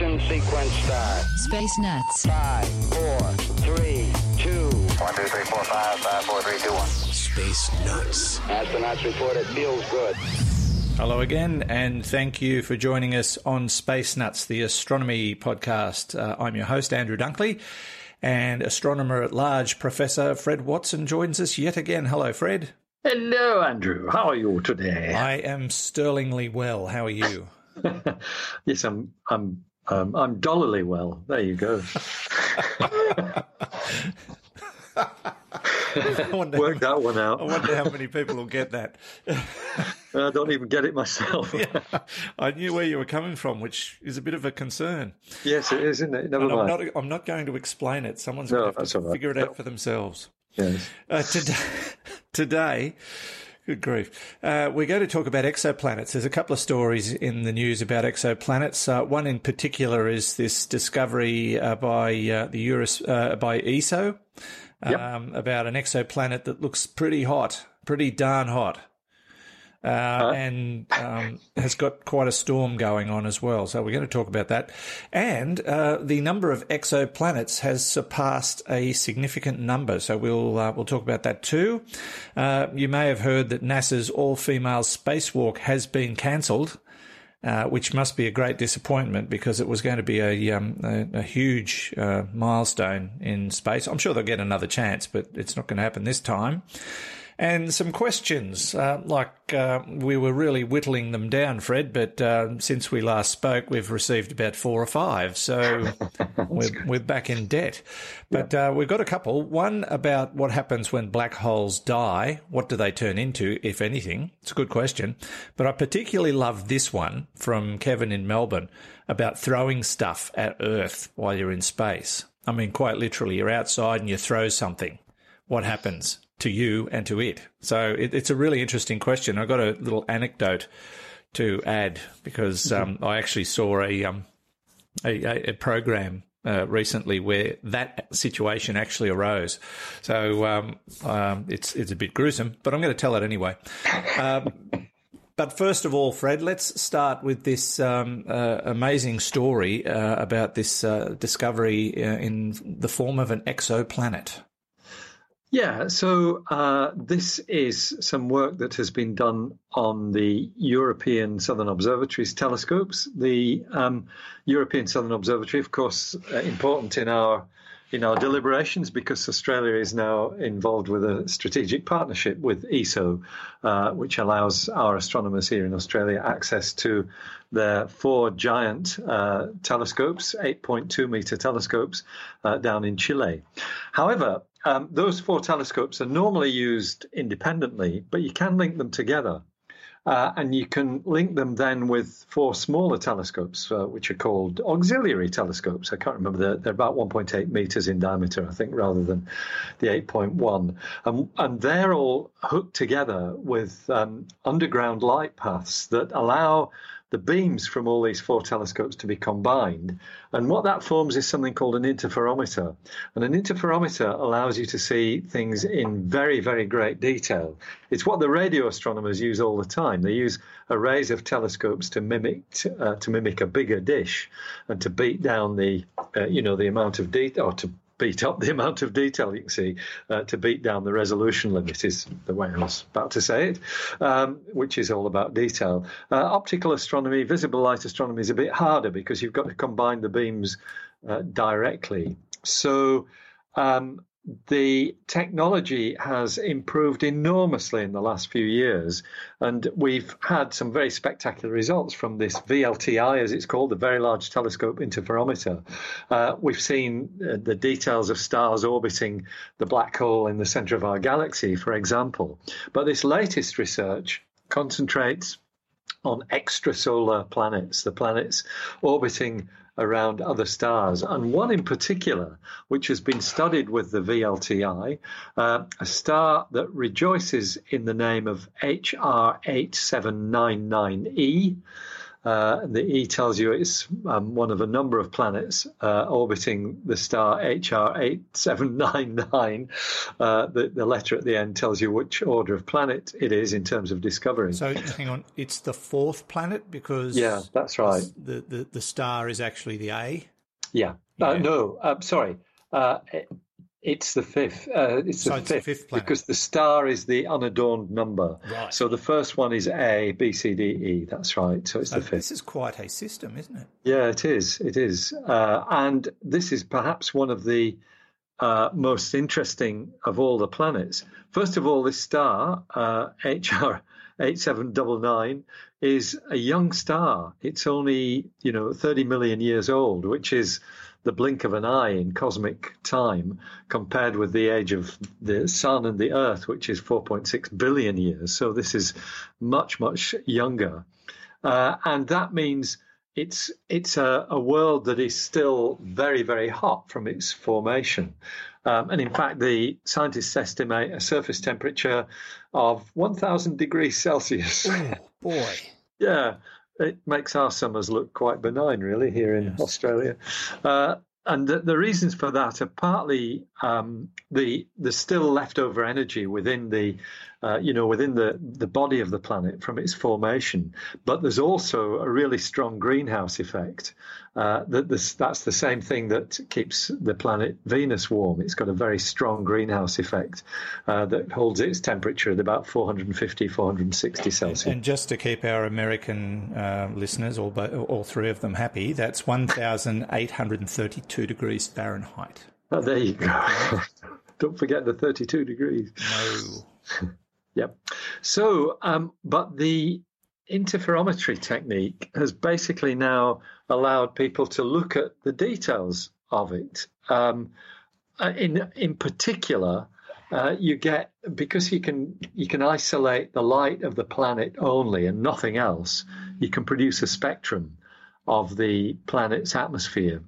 ignition sequence start. Space Nuts. 5, 4, 3, 2. 1, 2, 3, 4, 5, 5, 4, 3, 2, 1. Space Nuts. Astronauts report it feels good. Hello again, and thank you for joining us on Space Nuts, the astronomy podcast. Uh, I'm your host, Andrew Dunkley, and astronomer at large, Professor Fred Watson, joins us yet again. Hello, Fred. Hello, Andrew. How are you today? I am sterlingly well. How are you? yes, I'm. I'm. Um, I'm dollily well. There you go. Wonder Work that one out. I wonder how many people will get that. I don't even get it myself. I knew where you were coming from, which is a bit of a concern. Yes, it is, isn't it? Never And I'm mind. not, I'm not going to explain it. Someone's No, going to have to right. figure it out for themselves. Yes. Uh, today, today, good grief, uh, we're going to talk about exoplanets. There's a couple of stories in the news about exoplanets. Uh, one in particular is this discovery uh, by uh, the Eurus, uh, by ESO um, Yep. about an exoplanet that looks pretty hot, pretty darn hot. Uh, and um, has got quite a storm going on as well. So we're going to talk about that. And uh, the number of exoplanets has surpassed a significant number. So we'll uh, we'll talk about that too. Uh, you may have heard that NASA's all-female spacewalk has been cancelled. Uh, which must be a great disappointment because it was going to be a um, a, a huge uh, milestone in space. I'm sure they'll get another chance, but it's not going to happen this time and some questions. Uh, like uh, we were really whittling them down, Fred, but uh, since we last spoke, we've received about four or five, so we're, we're back in debt. But uh, we've got a couple. One about what happens when black holes die. What do they turn into, if anything? It's a good question. But I particularly love this one from Kevin in Melbourne about throwing stuff at Earth while you're in space. I mean, quite literally, you're outside and you throw something what happens to you and to it? So it, it's a really interesting question. I got a little anecdote to add because um, I actually saw a um, a, a, a program. Uh, recently, where that situation actually arose, so um, um, it's it's a bit gruesome, but I'm going to tell it anyway. Um, but first of all, Fred, let's start with this um, uh, amazing story uh, about this uh, discovery uh, in the form of an exoplanet. Yeah, so uh, this is some work that has been done on the European Southern Observatory's telescopes. The um, European Southern Observatory, of course, uh, important in our in our deliberations because Australia is now involved with a strategic partnership with ESO, uh, which allows our astronomers here in Australia access to their four giant uh, telescopes, 8.2 meter telescopes, uh, down in Chile. However, um, those four telescopes are normally used independently, but you can link them together. Uh, and you can link them then with four smaller telescopes, uh, which are called auxiliary telescopes. I can't remember, they're, they're about 1.8 meters in diameter, I think, rather than the 8.1. And, and they're all hooked together with um, underground light paths that allow the beams from all these four telescopes to be combined. And what that forms is something called an interferometer. And an interferometer allows you to see things in very, very great detail. It's what the radio astronomers use all the time. They use arrays of telescopes to mimic uh, to mimic a bigger dish and to beat down the uh, you know the amount of detail or to beat up the amount of detail you can see uh, to beat down the resolution limit is the way I was about to say it, um, which is all about detail. Uh, optical astronomy, visible light astronomy is a bit harder because you've got to combine the beams uh, directly. So um, the technology has improved enormously in the last few years, and we've had some very spectacular results from this VLTI, as it's called, the Very Large Telescope Interferometer. Uh, we've seen uh, the details of stars orbiting the black hole in the center of our galaxy, for example. But this latest research concentrates on extrasolar planets, the planets orbiting around other stars, and one in particular, which has been studied with the VLTI, uh, a star that rejoices in the name of HR8799e. Uh, the E tells you it's um, one of a number of planets uh, orbiting the star HR8799. Uh, the, the, letter at the end tells you which order of planet it is in terms of discovery. So, hang on, it's the fourth planet because. Yeah, that's right. The, the, the star is actually the A? Yeah. Uh, yeah. no, I'm sorry. Uh, it's the fifth. Uh, it's, so the, it's fifth fifth because the star is the unadorned number. Right. So the first one is A, B, C, D, E. That's right. So it's so the fifth. This is quite a system, isn't it? Yeah, it is. It is. Uh, and this is perhaps one of the uh, most interesting of all the planets. First of all, this star, uh, HR 8799, is a young star. It's only, you know, 30 million years old, which is the blink of an eye in cosmic time compared with the age of the sun and the earth, which is 4.6 billion years. So this is much, much younger. Uh, and that means it's it's a, a, world that is still very, very hot from its formation. Um, and in fact, the scientists estimate a surface temperature of 1,000 degrees Celsius. Oh, boy. yeah it makes our summers look quite benign, really, here in yes. Australia. Uh, and the, the, reasons for that are partly um, the the still leftover energy within the uh, you know within the the body of the planet from its formation, but there's also a really strong greenhouse effect. Uh, that this, that's the same thing that keeps the planet Venus warm. It's got a very strong greenhouse effect uh, that holds its temperature at about 450, 460 Celsius. And just to keep our American uh, listeners, all, all three of them, happy, that's 1,832 degrees Fahrenheit. Oh, there you go. Don't forget the 32 degrees. No. yep. So, um, but the interferometry technique has basically now allowed people to look at the details of it. Um, uh, in in particular, uh, you get because you can you can isolate the light of the planet only and nothing else. You can produce a spectrum of the planet's atmosphere,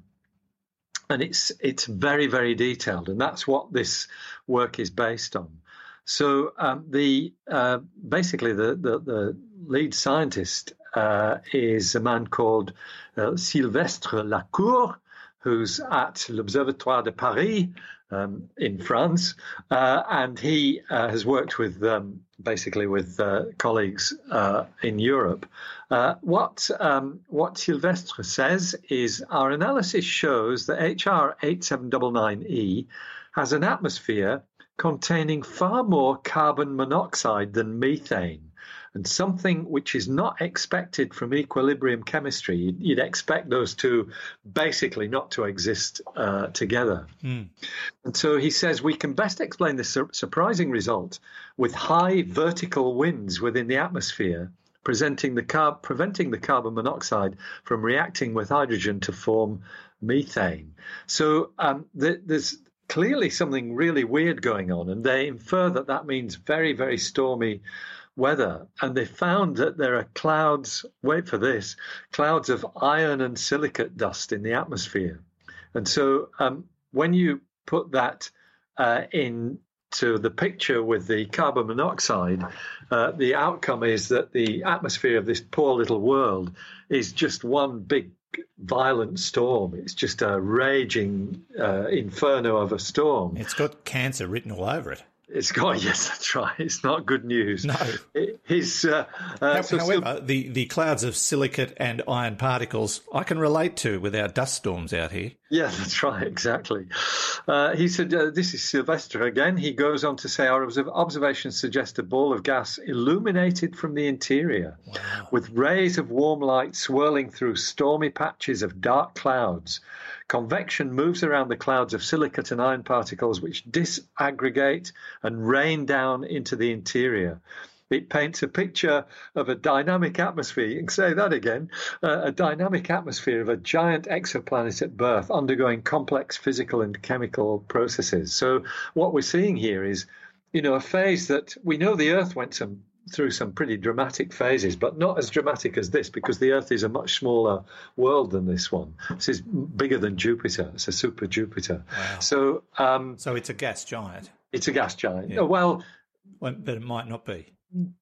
and it's it's very very detailed, and that's what this work is based on. So um, the uh, basically the, the, the lead scientist uh, is a man called uh, Sylvestre Lacour, who's at l'Observatoire de Paris um, in France, uh, and he uh, has worked with um, basically with uh, colleagues uh, in Europe. what um, what Sylvestre says is our analysis shows that HR 8799E has an atmosphere containing far more carbon monoxide than methane, and something which is not expected from equilibrium chemistry. You'd, expect those two basically not to exist uh, together. Mm. And so he says we can best explain this sur- surprising result with high vertical winds within the atmosphere. Presenting the car- preventing the carbon monoxide from reacting with hydrogen to form methane. So um, th- there's clearly something really weird going on, and they infer that that means very, very stormy weather. And they found that there are clouds, wait for this, clouds of iron and silicate dust in the atmosphere. And so um, when you put that uh, in to the picture with the carbon monoxide, uh, the outcome is that the atmosphere of this poor little world is just one big violent storm. It's just a raging uh, inferno of a storm. It's got cancer written all over it. It's got yes, that's right. It's not good news. No. His, uh, uh, so However, the, the clouds of silicate and iron particles I can relate to with our dust storms out here. Yeah, that's right, exactly. Uh, he said, uh, This is Sylvester again. He goes on to say, Our observ- observations suggest a ball of gas illuminated from the interior, with rays of warm light swirling through stormy patches of dark clouds. Convection moves around the clouds of silicate and iron particles, which disaggregate and rain down into the interior. It paints a picture of a dynamic atmosphere. You can say that again uh, a dynamic atmosphere of a giant exoplanet at birth undergoing complex physical and chemical processes. So, what we're seeing here is, you know, a phase that we know the Earth went some through some pretty dramatic phases, but not as dramatic as this because the Earth is a much smaller world than this one. This is bigger than Jupiter. It's a super Jupiter. Wow. So, um, So it's a gas giant, it's a gas giant. Yeah. Well, Well, but it might not be.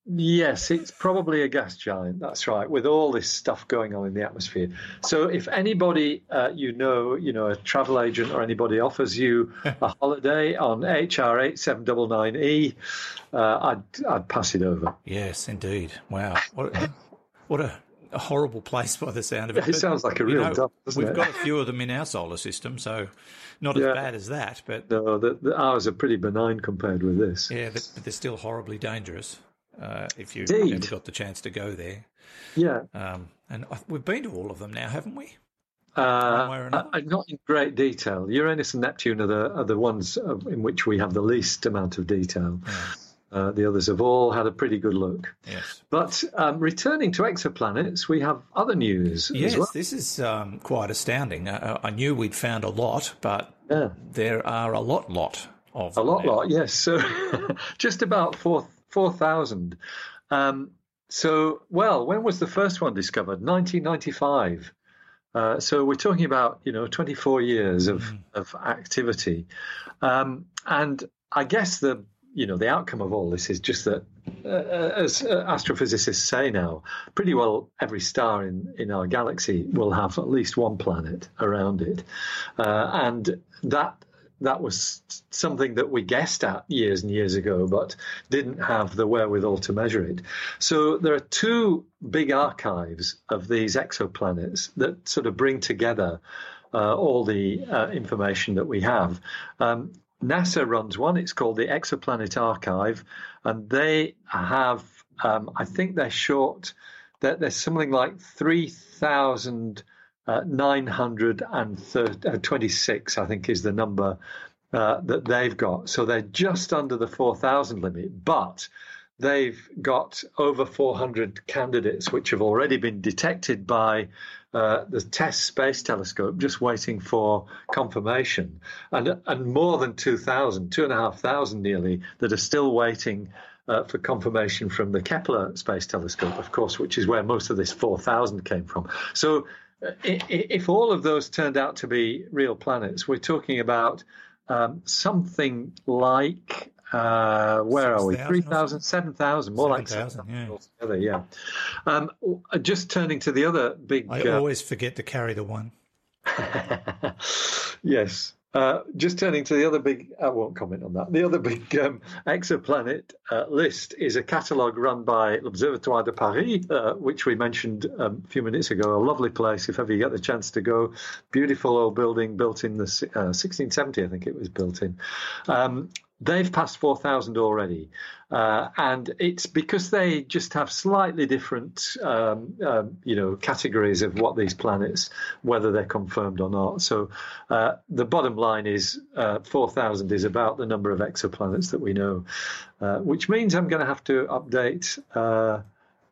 Yes, it's probably a gas giant. That's right, with all this stuff going on in the atmosphere. So, if anybody uh, you know, you know, a travel agent or anybody offers you a holiday on HR eight seven double nine E, uh, I'd I'd pass it over. Yes, indeed. Wow. What a, what a, horrible place by the sound of it. It sounds like a you real know, dump, We've it? got a few of them in our solar system, so not as bad as that, but No, the, the ours are pretty benign compared with this. yeah, but, but they're still horribly dangerous uh, if you Indeed. ever got the chance to go there. Yeah, Um, and I, we've been to all of them now, haven't we? uh, uh, not in great detail. Uranus and Neptune are the are the ones uh, in which we have the least amount of detail. Uh, the others have all had a pretty good look. Yes. But um, returning to exoplanets, we have other news Yes, as well. this is um, quite astounding. Uh, I knew we'd found a lot, but Yeah, there are a lot, lot of a lot, now. lot. Yes, so just about four four thousand. Um, so, well, when was the first one discovered? 1995. Uh, so we're talking about you know 24 years of of activity, um, and I guess the you know the outcome of all this is just that, uh, as uh, astrophysicists say now, pretty well every star in in our galaxy will have at least one planet around it, uh, and that that was something that we guessed at years and years ago, but didn't have the wherewithal to measure it. So there are two big archives of these exoplanets that sort of bring together uh, all the uh, information that we have. Um, NASA runs one. It's called the Exoplanet Archive, and they have, um, I think they're short. That there's something like three thousand. Uh, 926, I think, is the number uh, that they've got. So they're just under the 4,000 limit, but they've got over 400 candidates which have already been detected by uh, the TESS Space Telescope, just waiting for confirmation, and and more than 2,000, 2,500 nearly, that are still waiting. Uh, for confirmation from the Kepler Space Telescope, of course, which is where most of this 4,000 came from. So, uh, if all of those turned out to be real planets, we're talking about um, something like uh, where are we? 6,000 3,000, 7,000, more like 7,000, 7,000 yeah. altogether, yeah. Um, just turning to the other big. I uh, always forget to carry the one. yes. Uh, just turning to the other big, I won't comment on that. The other big um, exoplanet uh, list is a catalogue run by l'Observatoire de Paris, uh, which we mentioned um, a few minutes ago. A lovely place if ever you get the chance to go. Beautiful old building built in the uh, 1670, I think it was built in. Um, they've passed 4,000 already. Uh, and it's because they just have slightly different, um, um, you know, categories of what these planets, whether they're confirmed or not. So uh, the bottom line is uh, 4,000 is about the number of exoplanets that we know, uh, which means I'm going to have to update. Uh,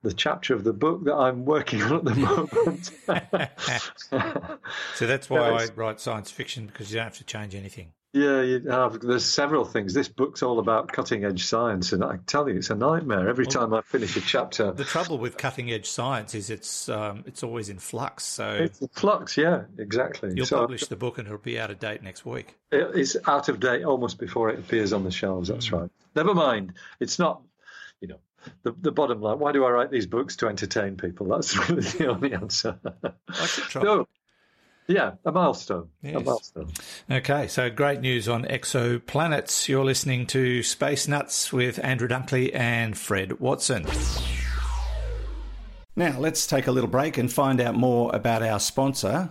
the chapter of the book that I'm working on at the moment. So that's why I write science fiction because you don't have to change anything. Yeah, you have. There's several things. This book's all about cutting edge science, and I tell you, it's a nightmare. Every time I finish a chapter, The trouble with cutting edge science is it's um, it's always in flux. So it's a flux. Yeah, exactly. you'll so publish the book and it'll be out of date next week. it's out of date almost before it appears on the shelves. That's Hmm. right. Never mind. It's not. You know, the the bottom line. Why do I write these books to entertain people? That's really the only answer. The trouble. so, yeah, a milestone. A milestone. Okay, so great news on exoplanets. You're listening to Space Nuts with Andrew Dunkley and Fred Watson. Now, let's take a little break and find out more about our sponsor,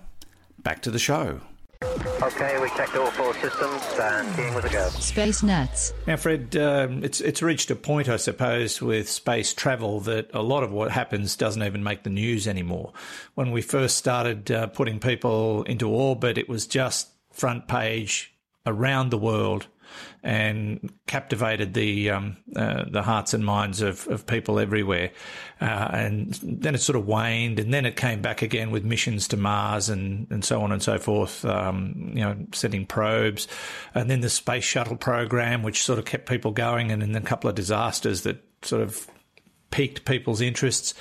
back to the show. Okay, we checked all four systems and keying with a go. Space Nuts. Now, Fred, um, it's it's reached a point, I suppose, with space travel that a lot of what happens doesn't even make the news anymore. When we first started uh, putting people into orbit, it was just front page around the world and captivated the um, uh, the hearts and minds of, of people everywhere. Uh, and then it sort of waned, and then it came back again with missions to Mars and, and so on and so forth. Um, you know, sending probes, and then the space shuttle program, which sort of kept people going, and then a couple of disasters that sort of piqued people's interests.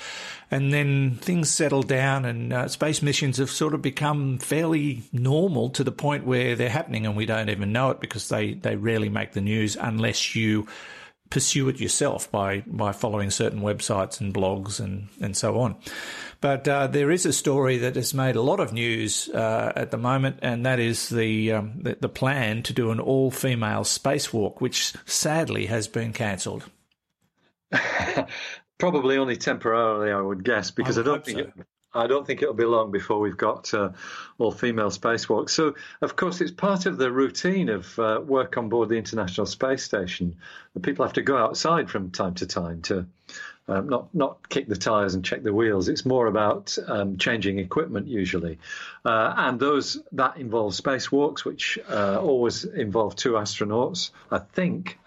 And then things settle down, and uh, space missions have sort of become fairly normal to the point where they're happening, and we don't even know it because they, they rarely make the news unless you pursue it yourself by, by following certain websites and blogs and, and so on. But uh, there is a story that has made a lot of news uh, at the moment, and that is the, um, the the plan to do an all female spacewalk, which sadly has been cancelled. Probably only temporarily, I would guess, because I I, don't think so. it, I don't think it'll be long before we've got uh, all female spacewalks. So, of course, it's part of the routine of uh, work on board the International Space Station. The people have to go outside from time to time to um, not not kick the tires and check the wheels. It's more about um, changing equipment usually, uh, and those that involve spacewalks, which uh, always involve two astronauts. I think.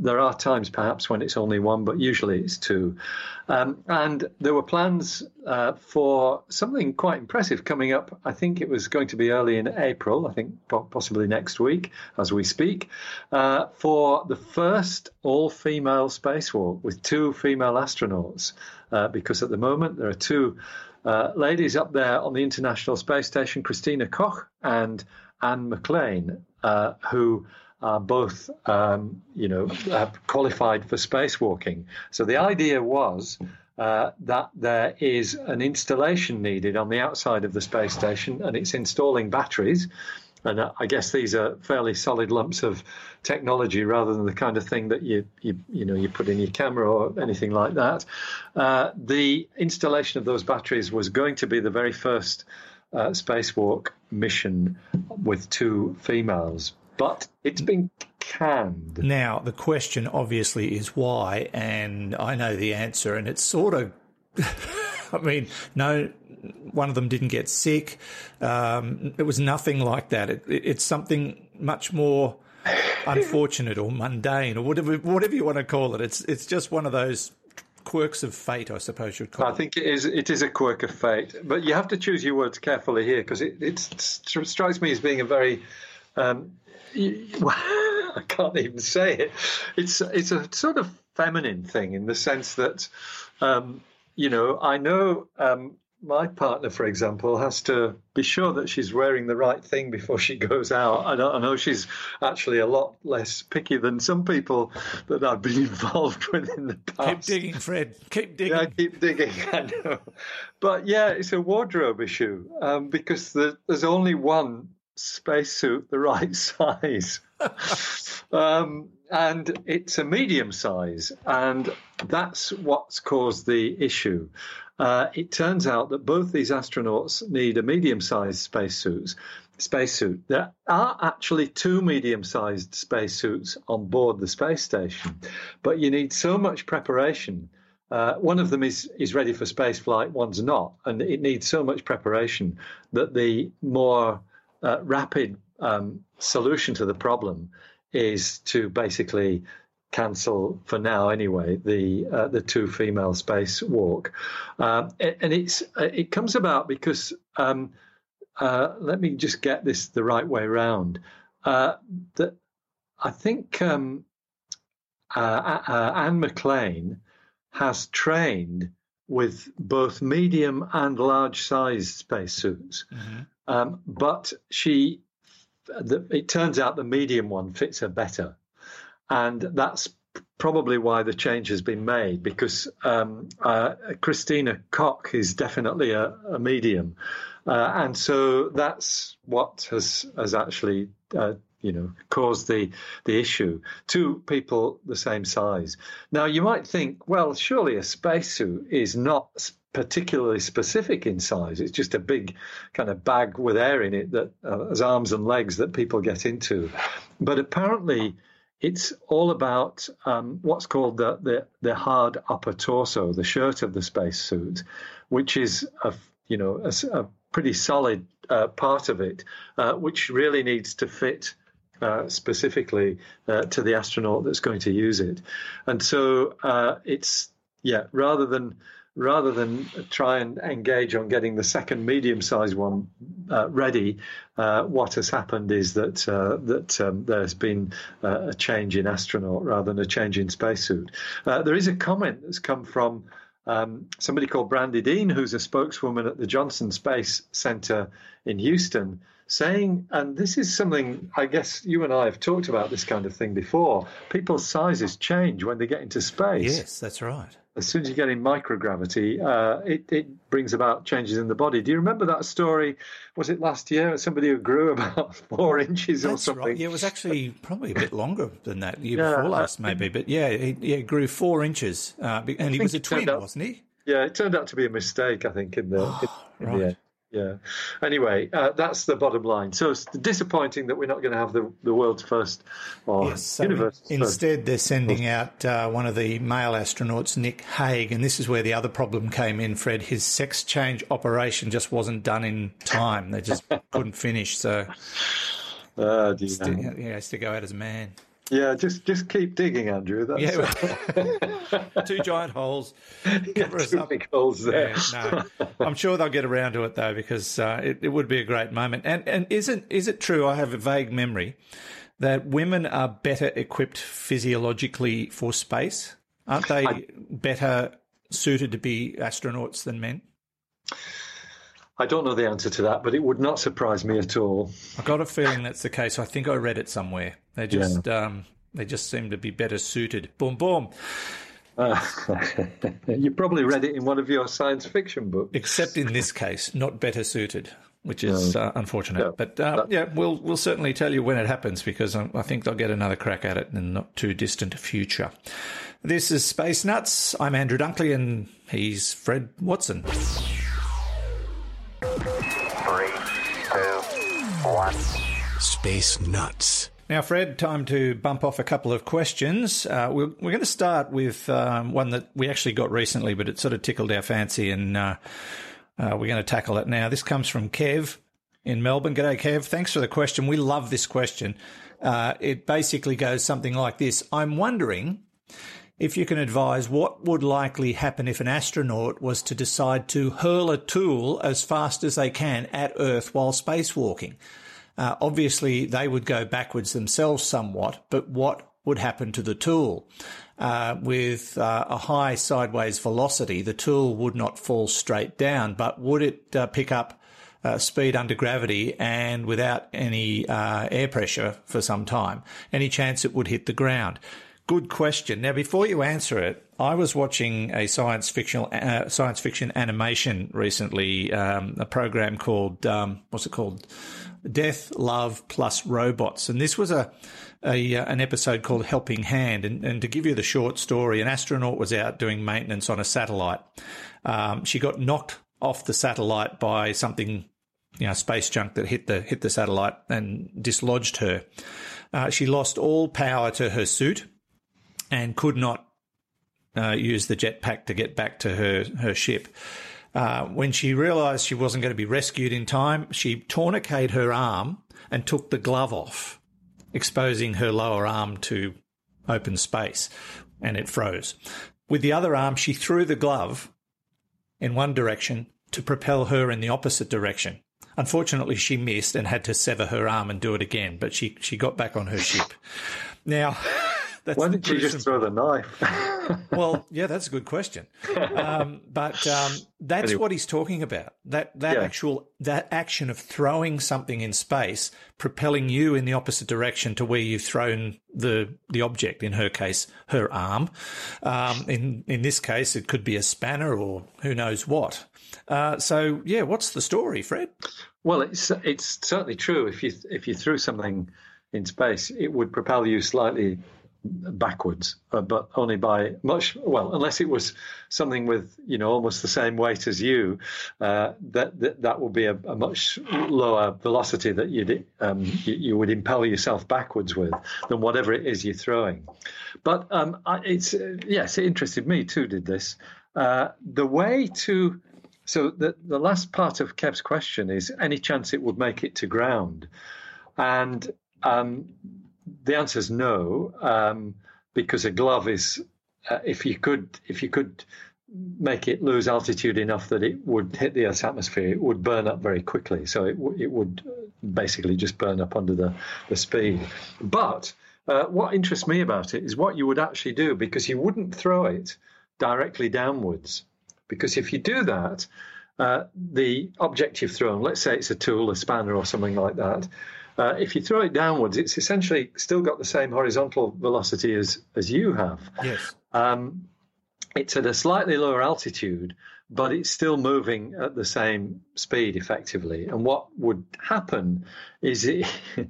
There are times perhaps when it's only one, but usually it's two. Um, and there were plans uh, for something quite impressive coming up. I think it was going to be early in April, I think possibly next week as we speak, uh, for the first all female spacewalk with two female astronauts. Uh, because at the moment there are two uh, ladies up there on the International Space Station, Christina Koch and Anne McClain, uh, who are both, um, you know, uh, qualified for spacewalking. So the idea was uh, that there is an installation needed on the outside of the space station, and it's installing batteries. And uh, I guess these are fairly solid lumps of technology rather than the kind of thing that you you you know you put in your camera or anything like that. Uh, the installation of those batteries was going to be the very first uh, spacewalk mission with two females, but it's been canned. Now, the question obviously is why, and I know the answer, and it's sort of. I mean, no, one of them didn't get sick. Um, it was nothing like that. It, it, it's something much more unfortunate or mundane or whatever whatever you want to call it. It's it's just one of those quirks of fate, I suppose you'd call I it. I think it is. It is a quirk of fate, but you have to choose your words carefully here because it, it strikes me as being a very. Um, I can't even say it. It's it's a sort of feminine thing in the sense that, um, you know, I know um, my partner, for example, has to be sure that she's wearing the right thing before she goes out. I, I, know she's actually a lot less picky than some people that I've been involved with in the past. Keep digging, Fred. Keep digging. Yeah, keep digging. I know. But yeah, it's a wardrobe issue um, because the, there's only one spacesuit the right size. um, and it's a medium size, and that's what's caused the issue. Uh, it turns out that both these astronauts need a medium-sized spacesuit. Spacesuit. There are actually two medium-sized spacesuits on board the space station, but you need so much preparation. Uh, one of them is is ready for space flight, one's not, and it needs so much preparation that the more uh, rapid um, solution to the problem is to basically cancel for now anyway the uh, the two female space walk, um, and it's it comes about because um, uh, let me just get this the right way round. Uh, that I think um, uh, uh, Anne McClain has trained with both medium and large sized spacesuits, mm-hmm. Um, but she the, it turns out the medium one fits her better and that's probably why the change has been made because um, uh, Christina Koch is definitely a, a medium, uh, and so that's what has has actually uh, you know caused the the issue. Two people the same size. Now you might think, well, surely a spacesuit is not particularly specific in size. It's just a big kind of bag with air in it that uh, has arms and legs that people get into, but apparently it's all about um, what's called the, the, the hard upper torso, the shirt of the spacesuit, which is a you know a, a pretty solid uh, part of it, uh, which really needs to fit uh, specifically uh, to the astronaut that's going to use it, and so uh, it's yeah rather than rather than try and engage on getting the second medium-sized one uh, ready, uh, what has happened is that uh, that um, there's been uh, a change in astronaut rather than a change in spacesuit. Uh, there is a comment that's come from um, somebody called Brandi Dean, who's a spokeswoman at the Johnson Space Center in Houston, saying, and this is something I guess you and I have talked about this kind of thing before. People's sizes change when they get into space. Yes, that's right as soon as you get in microgravity, uh, it, it, brings about changes in the body. Do you remember that story? Was it last year? Somebody who grew about four inches That's or something. Right. Yeah, it was actually probably a bit longer than that. Year yeah, before last, maybe. But yeah, he, yeah, grew four inches, uh, and he was a twin, out, wasn't he? Yeah, it turned out to be a mistake. I think in the, oh, in, in right. the end. Yeah. Anyway, uh, that's the bottom line. So it's disappointing that we're not going to have the, the world's first or yes, so universe. Instead, they're sending out uh, one of the male astronauts, Nick Hague, and this is where the other problem came in. Fred, his sex change operation just wasn't done in time. They just couldn't finish. So, uh, he has to go out as a man. Yeah, just just keep digging, Andrew. That's yeah, two giant holes. Cover two big holes there. Yeah, no, I'm sure they'll get around to it though, because uh, it, it would be a great moment. And and isn't is it true? I have a vague memory that women are better equipped physiologically for space. Aren't they I, better suited to be astronauts than men? I don't know the answer to that, but it would not surprise me at all. I got a feeling that's the case. I think I read it somewhere. They just yeah. um, they just seem to be better suited. Boom, boom. Uh, you probably read it in one of your science fiction books. Except in this case, not better suited, which is no. uh, unfortunate. No, but uh, yeah, we'll we'll certainly tell you when it happens because I, I think I'll get another crack at it in the not too distant future. This is Space Nuts. I'm Andrew Dunkley, and he's Fred Watson. Space Nuts. Now, Fred, time to bump off a couple of questions. Uh, we're, we're, going to start with um, one that we actually got recently, but it sort of tickled our fancy, and uh, uh, we're going to tackle it now. This comes from Kev in Melbourne. G'day, Kev. Thanks for the question. We love this question. Uh, it basically goes something like this I'm wondering if you can advise what would likely happen if an astronaut was to decide to hurl a tool as fast as they can at Earth while spacewalking. Uh, obviously, they would go backwards themselves somewhat, but what would happen to the tool? Uh, with uh, a high sideways velocity, the tool would not fall straight down, but would it uh, pick up uh, speed under gravity and without any uh, air pressure for some time? Any chance it would hit the ground? Good question. Now, before you answer it, I was watching a science fiction uh, science fiction animation recently, um, a program called um, what's it called? Death, Love plus Robots, and this was a, a uh, an episode called Helping Hand. And, and, to give you the short story, an astronaut was out doing maintenance on a satellite. Um, she got knocked off the satellite by something, you know, space junk that hit the hit the satellite and dislodged her. Uh, she lost all power to her suit and could not uh, use the jetpack to get back to her her ship. Uh, when she realised she wasn't going to be rescued in time, she tourniqueted her arm and took the glove off, exposing her lower arm to open space, and it froze. With the other arm, she threw the glove in one direction to propel her in the opposite direction. Unfortunately, she missed and had to sever her arm and do it again, but she, she got back on her ship. Now, that's Why didn't she just throw the knife? well, yeah, that's a good question. Um, but um, that's anyway. what he's talking about. That that yeah. actual that action of throwing something in space, propelling you in the opposite direction to where you've thrown the the object. In her case, her arm. Um, in in this case, it could be a spanner or who knows what. Uh, so yeah, what's the story, Fred? Well, it's it's certainly true. If you if you threw something in space, it would propel you slightly backwards, uh, but only by much well, unless it was something with you know almost the same weight as you, uh, that, that that would be a, a much lower velocity that you'd um, you, you, would impel yourself backwards with than whatever it is you're throwing. But um, I, it's uh, yes, it interested me too. Did this uh, the way to so the the last part of Kev's question is any chance it would make it to ground, and um, the answer is no, um, because a glove is uh, if you could if you could make it lose altitude enough that it would hit the Earth's atmosphere, it would burn up very quickly. So it, w- it would basically just burn up under the, the speed. But uh, what interests me about it is what you would actually do because you wouldn't throw it directly downwards. Because if you do that, uh, the object you've thrown, let's say it's a tool, a spanner, or something like that, uh, if you throw it downwards, it's essentially still got the same horizontal velocity as as you have. Yes. Um, it's at a slightly lower altitude, but it's still moving at the same speed effectively. And what would happen is it.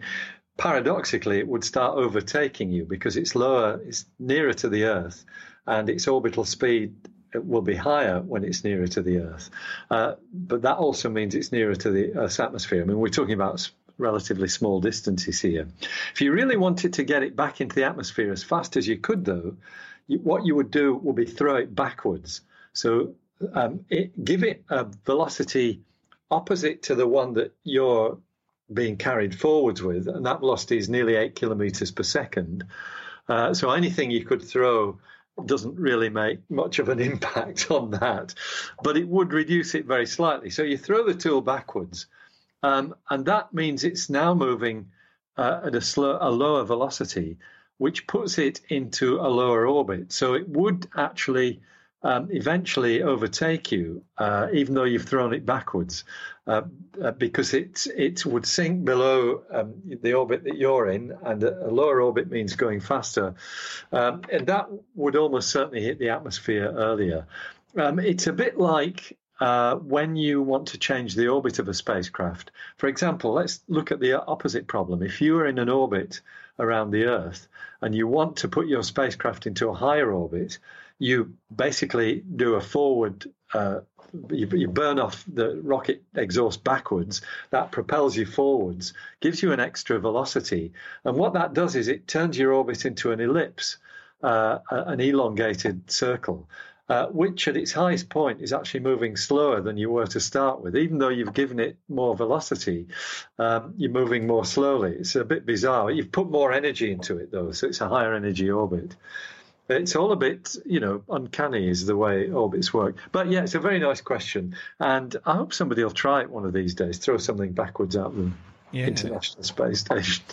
paradoxically, it would start overtaking you because it's lower, it's nearer to the Earth, and its orbital speed will be higher when it's nearer to the Earth. Uh, but that also means it's nearer to the Earth's atmosphere. I mean, we're talking about relatively small distances here. If you really wanted to get it back into the atmosphere as fast as you could, though, you, what you would do would be throw it backwards. So um, it, give it a velocity opposite to the one that you're being carried forwards with, and that velocity is nearly eight kilometers per second. Uh, so anything you could throw doesn't really make much of an impact on that, but it would reduce it very slightly. So you throw the tool backwards, um, and that means it's now moving uh, at a, slow, a lower velocity, which puts it into a lower orbit. So it would actually um, eventually overtake you, uh, even though you've thrown it backwards, uh, uh, because it it would sink below um, the orbit that you're in, and a, lower orbit means going faster, um, and that would almost certainly hit the atmosphere earlier. Um, it's a bit like uh, when you want to change the orbit of a spacecraft. For example, let's look at the opposite problem. If you are in an orbit around the Earth and you want to put your spacecraft into a higher orbit, you basically do a forward. Uh, you, you, burn off the rocket exhaust backwards. That propels you forwards, gives you an extra velocity, and what that does is it turns your orbit into an ellipse, uh, an elongated circle. Uh, which at its highest point is actually moving slower than you were to start with. Even though you've given it more velocity, um, you're moving more slowly. It's a bit bizarre. You've put more energy into it, though, so it's a higher energy orbit. It's all a bit, you know, uncanny is the way orbits work. But yeah, it's a very nice question. And I hope somebody will try it one of these days, throw something backwards at the yeah. International Space Station.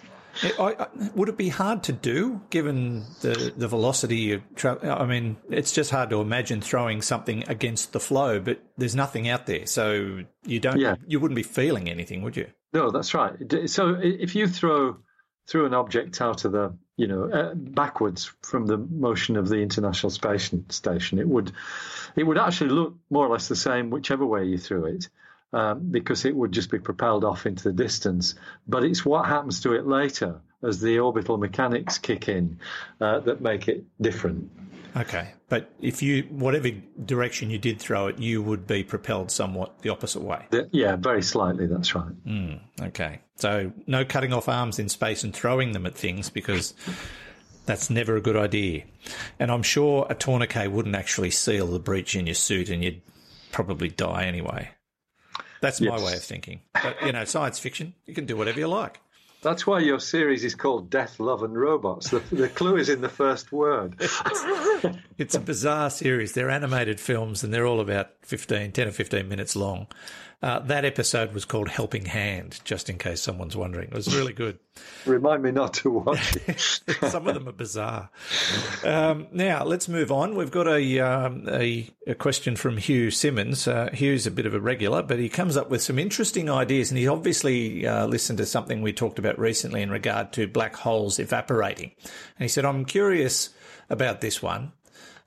It, I, would it be hard to do given the, the velocity of travel? I mean, it's just hard to imagine throwing something against the flow, but there's nothing out there. So you don't, yeah. you wouldn't be feeling anything, would you? No, that's right. So if you throw through an object out of the, you know, uh, backwards from the motion of the International Space Station, it would, it would actually look more or less the same whichever way you threw it um, because it would just be propelled off into the distance. But it's what happens to it later as the orbital mechanics kick in uh, that make it different. Okay, but if you whatever direction you did throw it, you would be propelled somewhat the opposite way. Yeah, very slightly. That's right. Mm, okay, so no cutting off arms in space and throwing them at things because that's never a good idea. And I'm sure a tourniquet wouldn't actually seal the breach in your suit, and you'd probably die anyway. That's yes. my way of thinking. But, you know, science fiction, you can do whatever you like. That's why your series is called Death, Love and Robots. The, the clue is in the first word. it's a bizarre series. They're animated films and they're all about 15, 10 or 15 minutes long. Uh, that episode was called Helping Hand, just in case someone's wondering. It was really good. Remind me not to watch it. Some of them are bizarre. Um, now, let's move on. We've got a, um, a, a, question from Hugh Simmons. Uh, Hugh's a bit of a regular, but he comes up with some interesting ideas, and he obviously uh, listened to something we talked about recently in regard to black holes evaporating. And he said, I'm curious about this one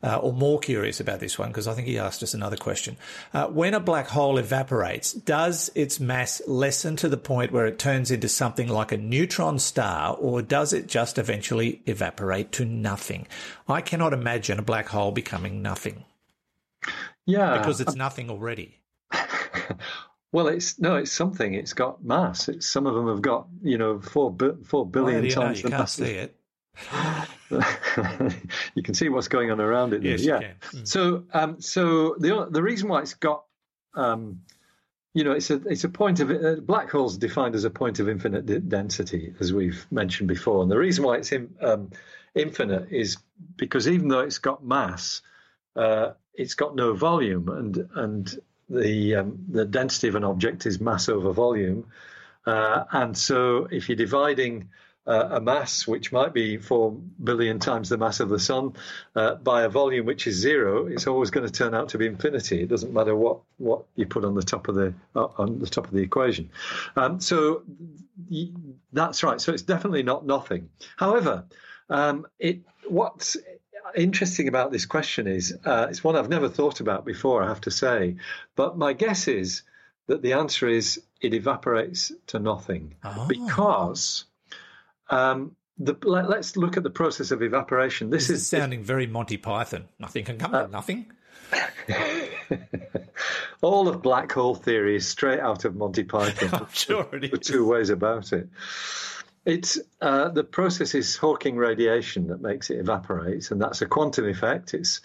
uh, or more curious about this one because I think he asked us another question. Uh, when a black hole evaporates, does its mass lessen to the point where it turns into something like a neutron star, or does it just eventually evaporate to nothing? I cannot imagine a black hole becoming nothing. Yeah, because it's nothing already. Well, it's no, it's something. It's got mass. It's some of them have got you know four four billion well, times you the can't mass. see it. you can see what's going on around it. Yes, yeah. Mm. So, um, so the the reason why it's got, um, you know, it's a it's a point of uh, black holes defined as a point of infinite d- density, as we've mentioned before, and the reason why it's in, um, infinite is because even though it's got mass, uh, it's got no volume, and and the um, the density of an object is mass over volume, uh, and so if you're dividing uh, a mass which might be four billion times the mass of the sun uh, by a volume which is zero, it's always going to turn out to be infinity. It doesn't matter what, what you put on the top of the uh, on the top of the equation. Um, so that's right. So it's definitely not nothing. However, um, it what's interesting about this question is uh, it's one I've never thought about before. I have to say, but my guess is that the answer is it evaporates to nothing oh. because um, the, let, us look at the process of evaporation. This, this is, is, sounding very Monty Python. Nothing can come uh, out nothing. All of black hole theory is straight out of Monty Python. I'm sure it is. Two ways about it. It's uh, the process is Hawking radiation that makes it evaporate, and that's a quantum effect. It's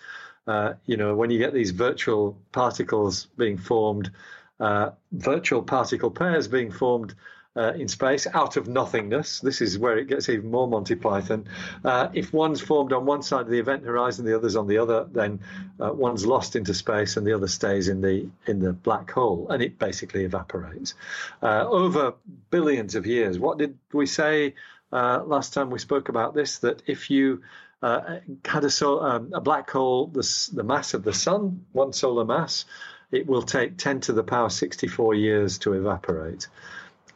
uh, you know when you get these virtual particles being formed, uh, virtual particle pairs being formed uh, in space out of nothingness. This is where it gets even more Monty Python. Uh, if one's formed on one side of the event horizon, the other's on the other, then uh, one's lost into space and the other stays in the in the black hole, and it basically evaporates uh, over billions of years. What did we say uh, last time we spoke about this? That if you uh, had a, so, um, a black hole the, the mass of the sun, one solar mass, it will take 10 to the power 64 years to evaporate.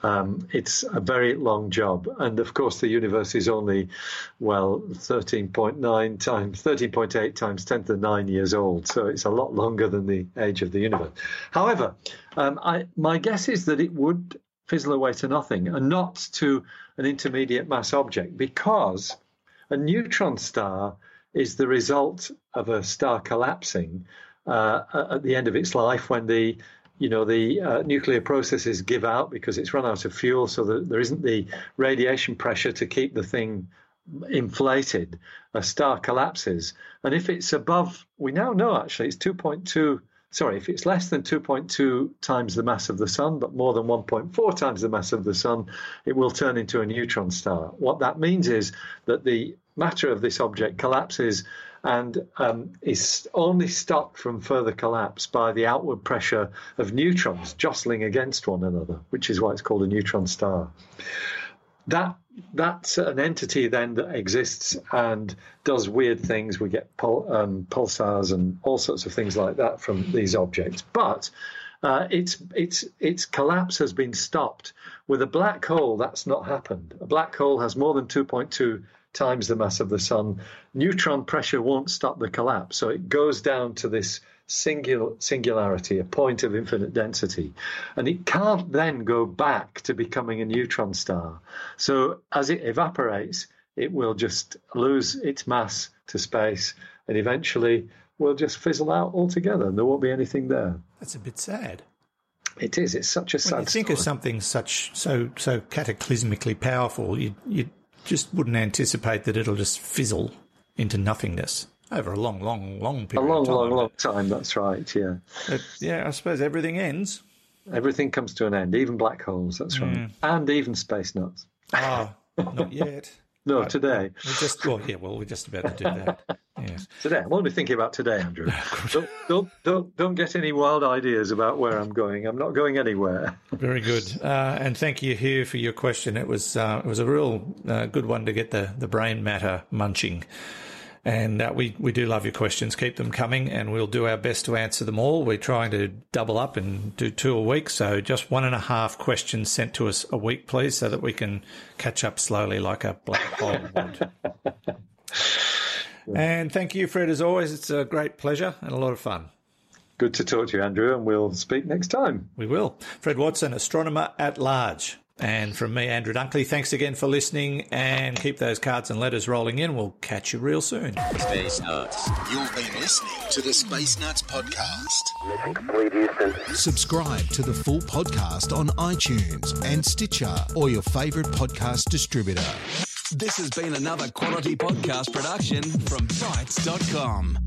Um, it's a very long job. And of course, the universe is only, well, 13.9 times, 13.8 times 10 to the 9 years old. So it's a lot longer than the age of the universe. However, um, I, my guess is that it would fizzle away to nothing and not to an intermediate mass object because a neutron star is the result of a star collapsing uh, at the end of its life when the you know the uh, nuclear processes give out because it's run out of fuel, so that there isn't the radiation pressure to keep the thing inflated. A star collapses, and if it's above, we now know actually it's 2.2. Sorry, if it's less than 2.2 times the mass of the sun, but more than 1.4 times the mass of the sun, it will turn into a neutron star. What that means is that the matter of this object collapses and um, is only stopped from further collapse by the outward pressure of neutrons jostling against one another, which is why it's called a neutron star. That that's an entity then that exists and does weird things. We get pul- um, pulsars and all sorts of things like that from these objects, but. Uh, its its its collapse has been stopped. With a black hole, that's not happened. A black hole has more than 2.2 times the mass of the sun, neutron pressure won't stop the collapse. So it goes down to this singular, singularity, a point of infinite density. And it can't then go back to becoming a neutron star. So as it evaporates, it will just lose its mass to space and eventually will just fizzle out altogether and there won't be anything there. That's a bit sad. It is. It's such a sad. When you think story. of something such so so cataclysmically powerful, you you just wouldn't anticipate that it'll just fizzle into nothingness over a long, long, long period. a long, of time. long, long time. That's right. Yeah, yeah, I suppose everything ends. everything comes to an end, even black holes. That's right, Mm. and even space nuts. Ah, not yet. No, Right. today. We're just well, yeah, well, we're just about to do that. Yes. Today, I'm only thinking about today, Andrew. don't, don't, don't, don't get any wild ideas about where I'm going. I'm not going anywhere. Very good, uh, and thank you Hugh for your question. It was uh, it was a real uh, good one to get the, the brain matter munching, and uh, we we do love your questions. Keep them coming, and we'll do our best to answer them all. We're trying to double up and do two a week, so just one and a half questions sent to us a week, please, so that we can catch up slowly like a black hole would. and thank you, Fred, as always. It's a great pleasure and a lot of fun. Good to talk to you, Andrew, and we'll speak next time. We will. Fred Watson, astronomer at large. And from me, Andrew Dunkley, thanks again for listening and keep those cards and letters rolling in. We'll catch you real soon. Space Nuts. You've been listening to the Space Nuts podcast. Mission complete, Houston. Subscribe to the full podcast on iTunes and Stitcher or your favorite podcast distributor. This has been another quality podcast production from Bitesz.com.